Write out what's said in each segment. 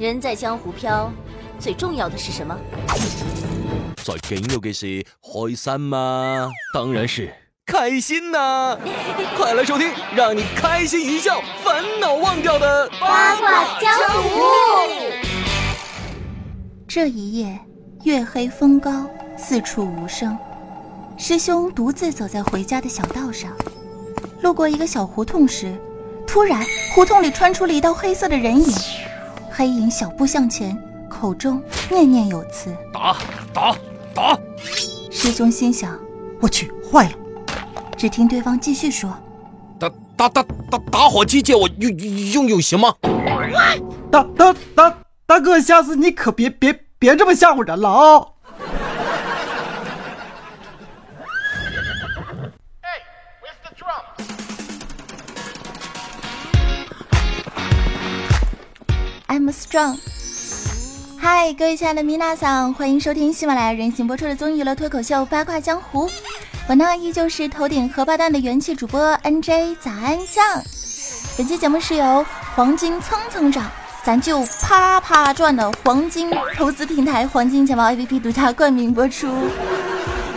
人在江湖飘，最重要的是什么？最紧要的是开心吗？当然是开心呐！快来收听，让你开心一笑，烦恼忘掉的八卦江湖。这一夜，月黑风高，四处无声。师兄独自走在回家的小道上，路过一个小胡同时，突然胡同里窜出了一道黑色的人影。黑影小步向前，口中念念有词：“打打打！”师兄心想：“我去，坏了！”只听对方继续说：“打打打打打火机借我用用用行吗？”大大大大哥，下次你可别别别这么吓唬人了啊！I'm strong。嗨，各位亲爱的米娜桑，欢迎收听喜马拉雅人形播出的综艺娱乐脱口秀《八卦江湖》。我呢，依旧是头顶荷包蛋的元气主播 NJ 早安酱。本期节目是由黄金蹭蹭涨，咱就啪啪赚的黄金投资平台黄金钱包 APP 独家冠名播出。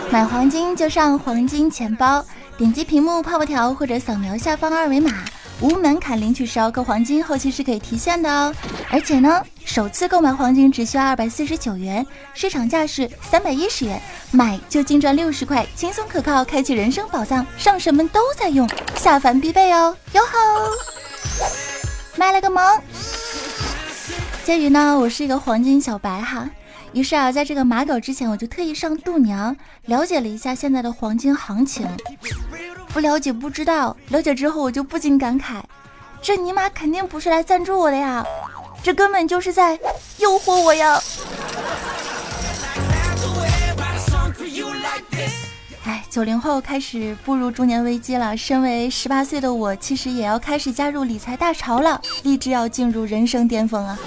买黄金就上黄金钱包，点击屏幕泡泡条或者扫描下方二维码。无门槛领取十二克黄金，后期是可以提现的哦。而且呢，首次购买黄金只需要二百四十九元，市场价是三百一十元，买就净赚六十块，轻松可靠，开启人生宝藏，上神们都在用，下凡必备哦。哟吼，卖了个萌。鉴于呢，我是一个黄金小白哈，于是啊，在这个马狗之前，我就特意上度娘了解了一下现在的黄金行情。不了解不知道，了解之后我就不禁感慨，这尼玛肯定不是来赞助我的呀，这根本就是在诱惑我呀！哎，九零后开始步入中年危机了，身为十八岁的我，其实也要开始加入理财大潮了，立志要进入人生巅峰啊！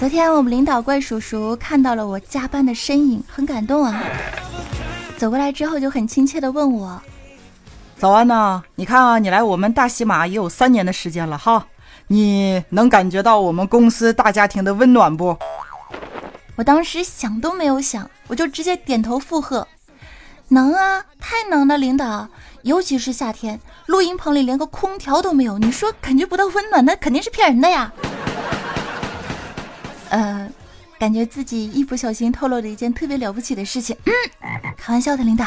昨天我们领导怪叔叔看到了我加班的身影，很感动啊。走过来之后就很亲切的问我：“早安呐，你看啊，你来我们大喜马也有三年的时间了哈，你能感觉到我们公司大家庭的温暖不？”我当时想都没有想，我就直接点头附和：“能啊，太能了，领导，尤其是夏天，录音棚里连个空调都没有，你说感觉不到温暖，那肯定是骗人的呀。”呃。感觉自己一不小心透露了一件特别了不起的事情。嗯，开玩笑的，领导。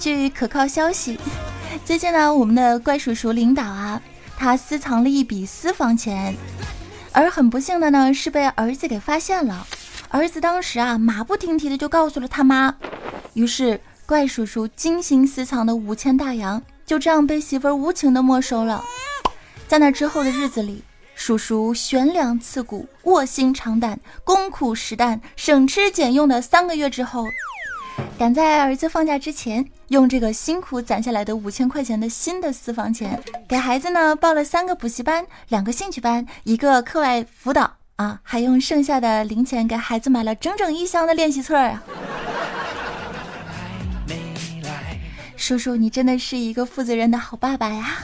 据可靠消息，最近呢，我们的怪叔叔领导啊，他私藏了一笔私房钱，而很不幸的呢，是被儿子给发现了。儿子当时啊，马不停蹄的就告诉了他妈，于是怪叔叔精心私藏的五千大洋。就这样被媳妇儿无情的没收了。在那之后的日子里，叔叔悬梁刺股、卧薪尝胆、功苦实担、省吃俭用的三个月之后，赶在儿子放假之前，用这个辛苦攒下来的五千块钱的新的私房钱，给孩子呢报了三个补习班、两个兴趣班、一个课外辅导啊，还用剩下的零钱给孩子买了整整一箱的练习册呀。叔叔，你真的是一个负责任的好爸爸呀！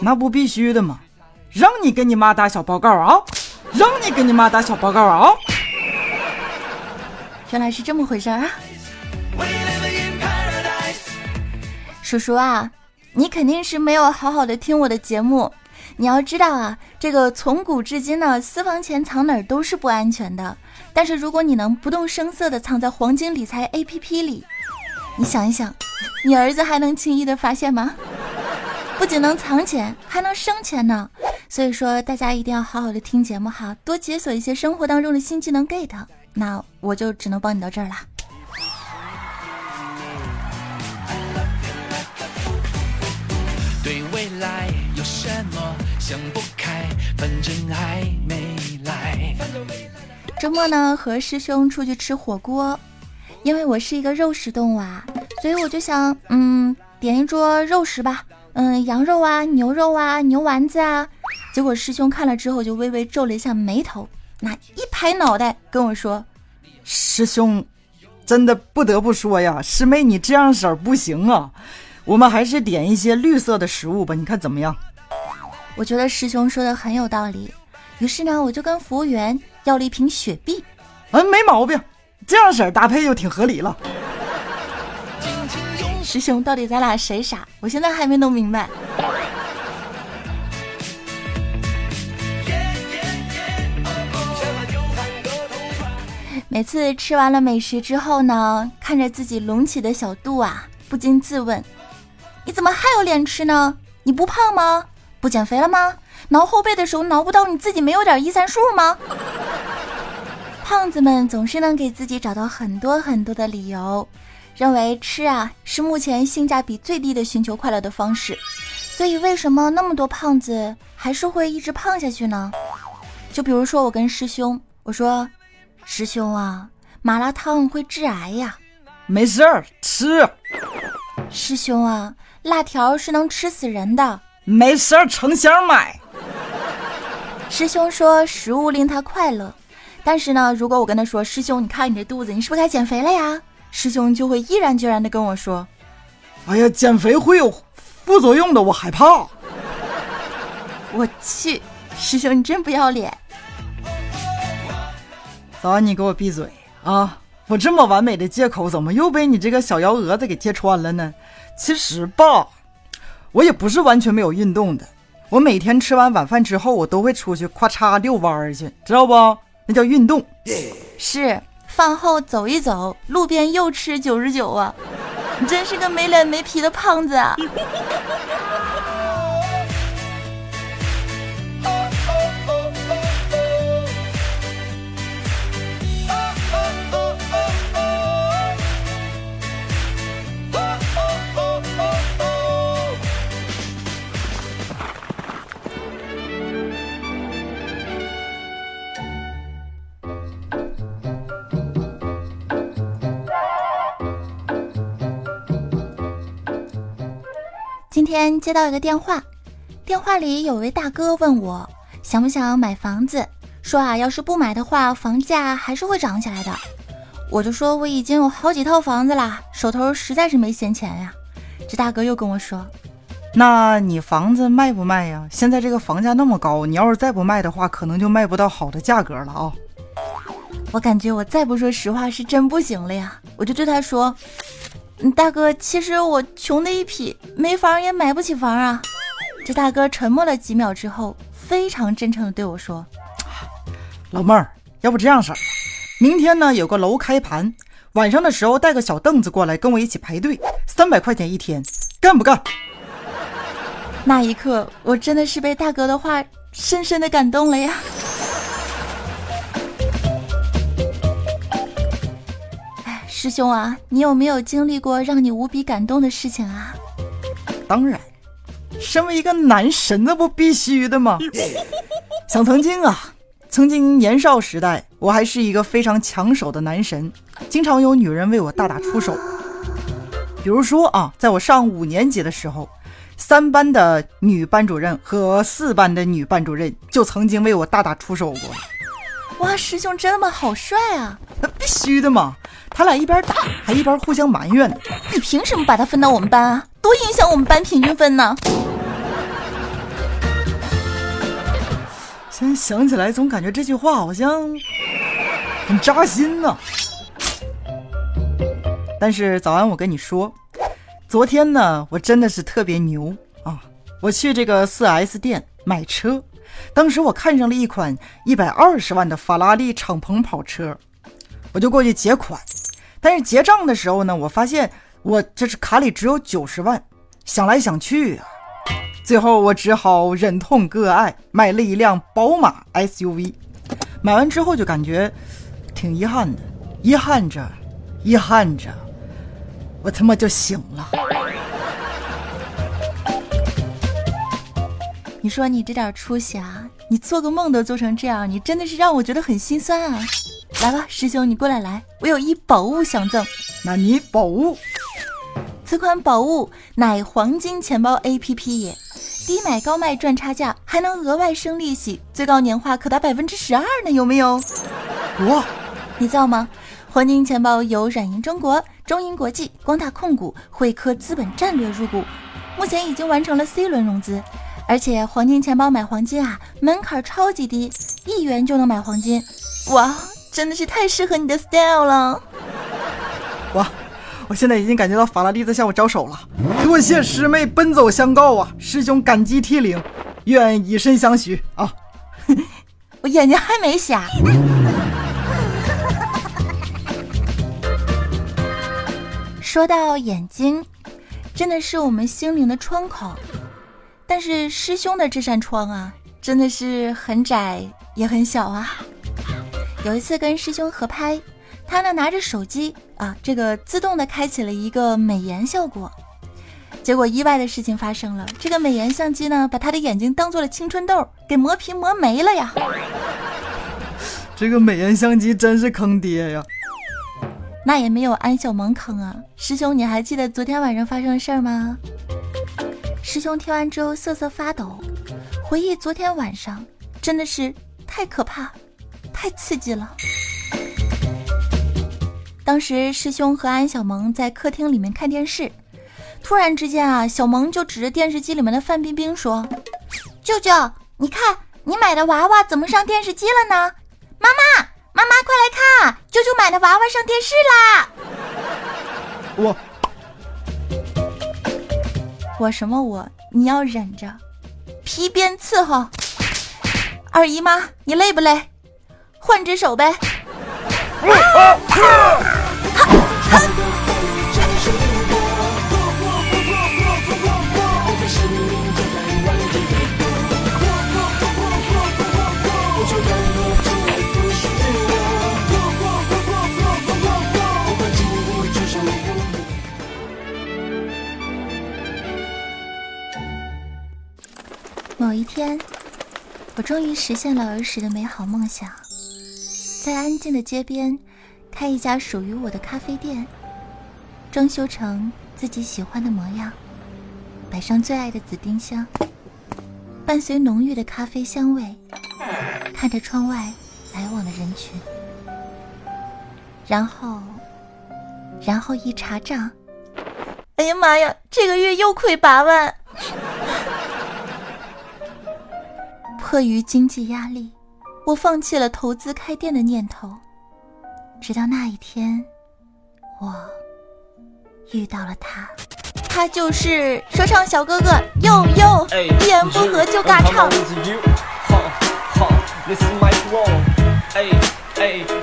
那不必须的吗？让你跟你妈打小报告啊！让你跟你妈打小报告啊！原来是这么回事啊！叔叔啊，你肯定是没有好好的听我的节目。你要知道啊，这个从古至今呢，私房钱藏哪儿都是不安全的。但是如果你能不动声色的藏在黄金理财 APP 里，你想一想。你儿子还能轻易的发现吗？不仅能藏钱，还能生钱呢。所以说，大家一定要好好的听节目哈，多解锁一些生活当中的新技能 get。那我就只能帮你到这儿了。未来有什么想不开，反正还没来。周末呢，和师兄出去吃火锅，因为我是一个肉食动物啊。所以我就想，嗯，点一桌肉食吧，嗯，羊肉啊，牛肉啊，牛丸子啊。结果师兄看了之后就微微皱了一下眉头，那一拍脑袋跟我说：“师兄，真的不得不说呀，师妹你这样式儿不行啊，我们还是点一些绿色的食物吧，你看怎么样？我觉得师兄说的很有道理，于是呢，我就跟服务员要了一瓶雪碧。嗯，没毛病，这样式儿搭配就挺合理了。师兄，到底咱俩谁傻？我现在还没弄明白。每次吃完了美食之后呢，看着自己隆起的小肚啊，不禁自问：你怎么还有脸吃呢？你不胖吗？不减肥了吗？挠后背的时候挠不到你自己没有点一三数吗？胖子们总是能给自己找到很多很多的理由，认为吃啊是目前性价比最低的寻求快乐的方式。所以为什么那么多胖子还是会一直胖下去呢？就比如说我跟师兄，我说。师兄啊，麻辣烫会致癌呀！没事儿，吃。师兄啊，辣条是能吃死人的。没事儿，成箱买。师兄说食物令他快乐，但是呢，如果我跟他说，师兄，你看你这肚子，你是不是该减肥了呀？师兄就会毅然决然的跟我说，哎呀，减肥会有副作用的，我害怕。我去，师兄你真不要脸。早安，你给我闭嘴啊！我这么完美的借口，怎么又被你这个小幺蛾子给揭穿了呢？其实吧，我也不是完全没有运动的。我每天吃完晚饭之后，我都会出去咔嚓遛弯儿去，知道不？那叫运动。是饭后走一走，路边又吃九十九啊！你真是个没脸没皮的胖子啊！天接到一个电话，电话里有位大哥问我想不想买房子，说啊，要是不买的话，房价还是会涨起来的。我就说我已经有好几套房子啦，手头实在是没闲钱呀。这大哥又跟我说，那你房子卖不卖呀？现在这个房价那么高，你要是再不卖的话，可能就卖不到好的价格了啊。我感觉我再不说实话是真不行了呀，我就对他说。嗯，大哥，其实我穷的一匹，没房也买不起房啊。这大哥沉默了几秒之后，非常真诚的对我说：“老妹儿，要不这样式儿，明天呢有个楼开盘，晚上的时候带个小凳子过来，跟我一起排队，三百块钱一天，干不干？”那一刻，我真的是被大哥的话深深的感动了呀。师兄啊，你有没有经历过让你无比感动的事情啊？当然，身为一个男神，那不必须的吗？想曾经啊，曾经年少时代，我还是一个非常抢手的男神，经常有女人为我大打出手。比如说啊，在我上五年级的时候，三班的女班主任和四班的女班主任就曾经为我大打出手过。哇，师兄这么好帅啊！那必须的嘛。他俩一边打还一边互相埋怨呢。你凭什么把他分到我们班啊？多影响我们班平均分呢！现在想起来，总感觉这句话好像很扎心呢。但是早安，我跟你说，昨天呢，我真的是特别牛啊！我去这个四 S 店买车，当时我看上了一款一百二十万的法拉利敞篷跑车，我就过去结款。但是结账的时候呢，我发现我这是卡里只有九十万，想来想去啊，最后我只好忍痛割爱，买了一辆宝马 SUV。买完之后就感觉挺遗憾的，遗憾着，遗憾着，我他妈就醒了。你说你这点出息啊，你做个梦都做成这样，你真的是让我觉得很心酸啊。来吧，师兄，你过来来，我有一宝物相赠。那你宝物？此款宝物乃黄金钱包 APP 也，低买高卖赚差价，还能额外生利息，最高年化可达百分之十二呢，有没有？哇，你知道吗？黄金钱包由软银中国、中银国际、光大控股、汇科资本战略入股，目前已经完成了 C 轮融资。而且黄金钱包买黄金啊，门槛超级低，一元就能买黄金。哇，真的是太适合你的 style 了！哇，我现在已经感觉到法拉利在向我招手了。多谢师妹奔走相告啊，师兄感激涕零，愿以身相许啊。我眼睛还没瞎。说到眼睛，真的是我们心灵的窗口。但是师兄的这扇窗啊，真的是很窄也很小啊。有一次跟师兄合拍，他呢拿着手机啊，这个自动的开启了一个美颜效果。结果意外的事情发生了，这个美颜相机呢，把他的眼睛当做了青春痘，给磨皮磨没了呀。这个美颜相机真是坑爹呀。那也没有安小萌坑啊，师兄，你还记得昨天晚上发生的事儿吗？师兄听完之后瑟瑟发抖，回忆昨天晚上真的是太可怕，太刺激了。当时师兄和安小萌在客厅里面看电视，突然之间啊，小萌就指着电视机里面的范冰冰说：“舅舅，你看你买的娃娃怎么上电视机了呢？妈妈。”妈妈，快来看，舅舅买的娃娃上电视啦！我我什么我？你要忍着，皮鞭伺候。二姨妈，你累不累？换只手呗。某一天，我终于实现了儿时的美好梦想，在安静的街边开一家属于我的咖啡店，装修成自己喜欢的模样，摆上最爱的紫丁香，伴随浓郁的咖啡香味，看着窗外来往的人群，然后，然后一查账，哎呀妈呀，这个月又亏八万！迫于经济压力，我放弃了投资开店的念头。直到那一天，我遇到了他，他就是说唱小哥哥佑佑，一言不合就尬唱。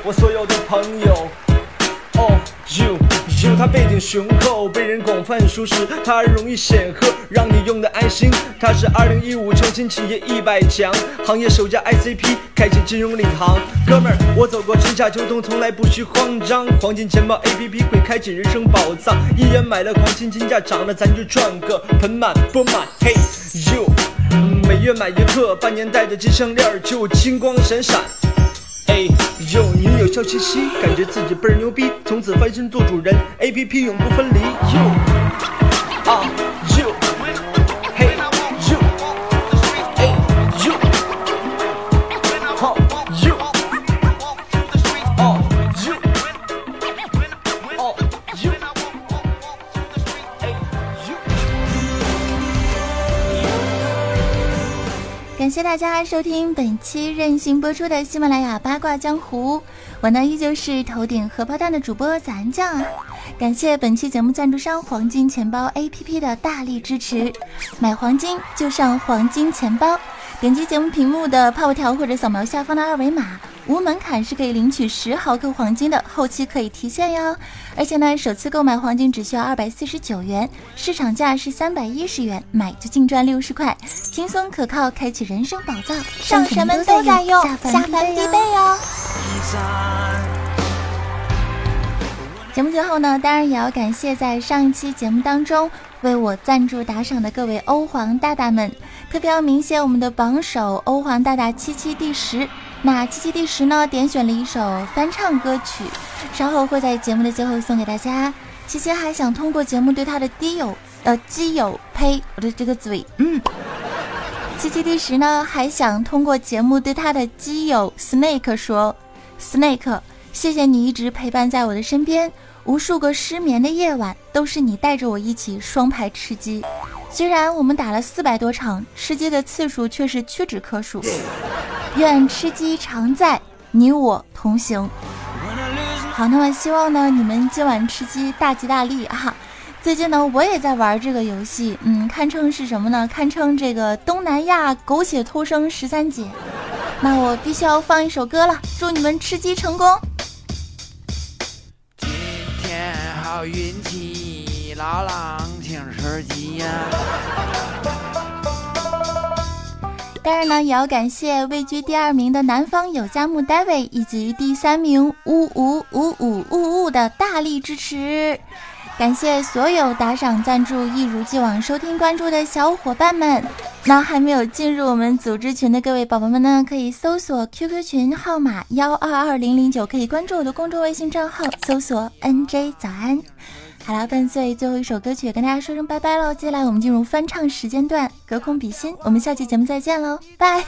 我所有的朋友。他背景雄厚，被人广泛熟识，他容易显赫，让你用的安心。他是二零一五创新企业一百强，行业首家 ICP，开启金融领航。哥们儿，我走过春夏秋冬，从来不需慌张。黄金钱包 APP 会开启人生宝藏，一元买了黄金，金价涨了咱就赚个盆满钵满。Hey you，每月买一克，半年带着金项链就金光闪闪。哎呦，你有笑嘻嘻，感觉自己倍儿牛逼，从此翻身做主人，A P P 永不分离。哟啊哟，嘿哟，哎哟，好哟，哦哟，哦哟，哎哟。感谢大家收听本期任性播出的喜马拉雅八卦江湖，我呢依旧是头顶荷包蛋的主播咱酱啊！感谢本期节目赞助商黄金钱包 APP 的大力支持，买黄金就上黄金钱包，点击节目屏幕的泡泡条或者扫描下方的二维码。无门槛是可以领取十毫克黄金的，后期可以提现哟。而且呢，首次购买黄金只需要二百四十九元，市场价是三百一十元，买就净赚六十块，轻松可靠，开启人生宝藏，上神们都在用，下凡必备哟。节目最后呢，当然也要感谢在上一期节目当中为我赞助打赏的各位欧皇大大们，特别要鸣谢我们的榜首欧皇大大七七第十。那七七第十呢？点选了一首翻唱歌曲，稍后会在节目的最后送给大家。七七还想通过节目对他的基友，呃，基友呸，我的这个嘴，嗯。七七第十呢，还想通过节目对他的基友 Snake 说，Snake，谢谢你一直陪伴在我的身边，无数个失眠的夜晚都是你带着我一起双排吃鸡。虽然我们打了四百多场，吃鸡的次数却是屈指可数。愿吃鸡常在，你我同行。好，那么希望呢，你们今晚吃鸡大吉大利啊！最近呢，我也在玩这个游戏，嗯，堪称是什么呢？堪称这个东南亚苟且偷生十三姐。那我必须要放一首歌了，祝你们吃鸡成功。今天好运气，老狼请吃鸡呀。当然呢，也要感谢位居第二名的南方有佳木 David 以及第三名呜呜呜呜呜呜的大力支持。感谢所有打赏、赞助、一如既往收听、关注的小伙伴们。那还没有进入我们组织群的各位宝宝们呢，可以搜索 QQ 群号码幺二二零零九，可以关注我的公众微信账号，搜索 NJ 早安。好了，伴随最后一首歌曲，跟大家说声拜拜喽。接下来我们进入翻唱时间段，隔空比心。我们下期节目再见喽，拜。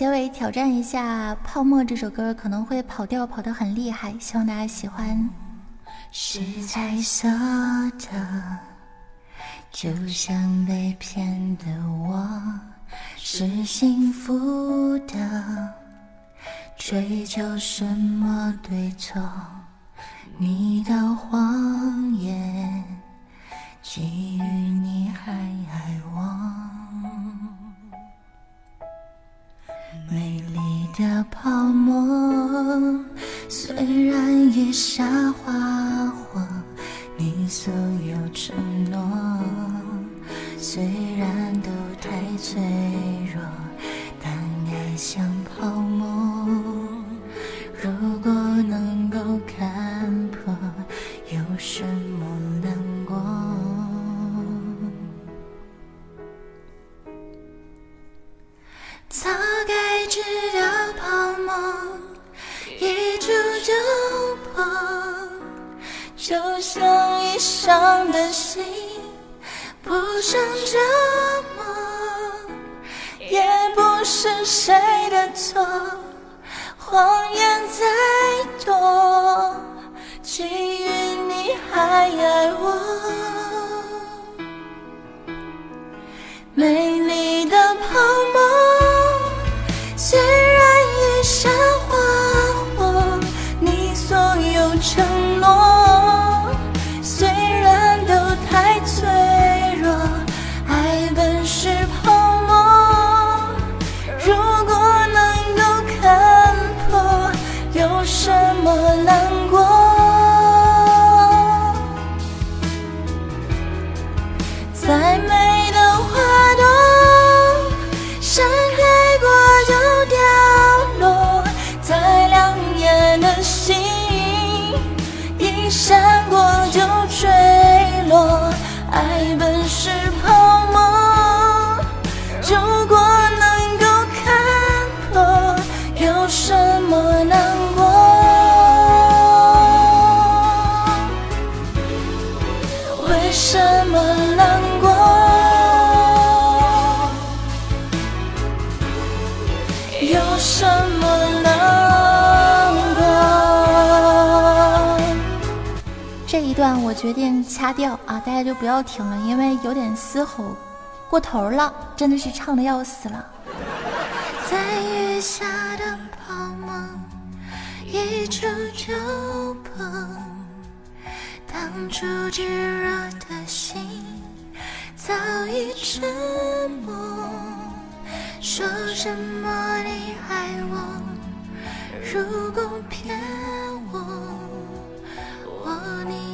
结尾挑战一下《泡沫》这首歌，可能会跑调跑得很厉害，希望大家喜欢。是彩色的，就像被骗的我；是幸福的，追究什么对错？你的谎言，基于你还爱我。美丽的泡沫，虽然也瞎花火，你所有承诺，虽然都太脆弱，但爱像爱我，山这一段我决定掐掉啊，大家就不要听了，因为有点嘶吼过头了，真的是唱的要死了。在雨下的泡沫一触就破，当初炙热的心早已沉默。说什么你爱我，如果骗。wanting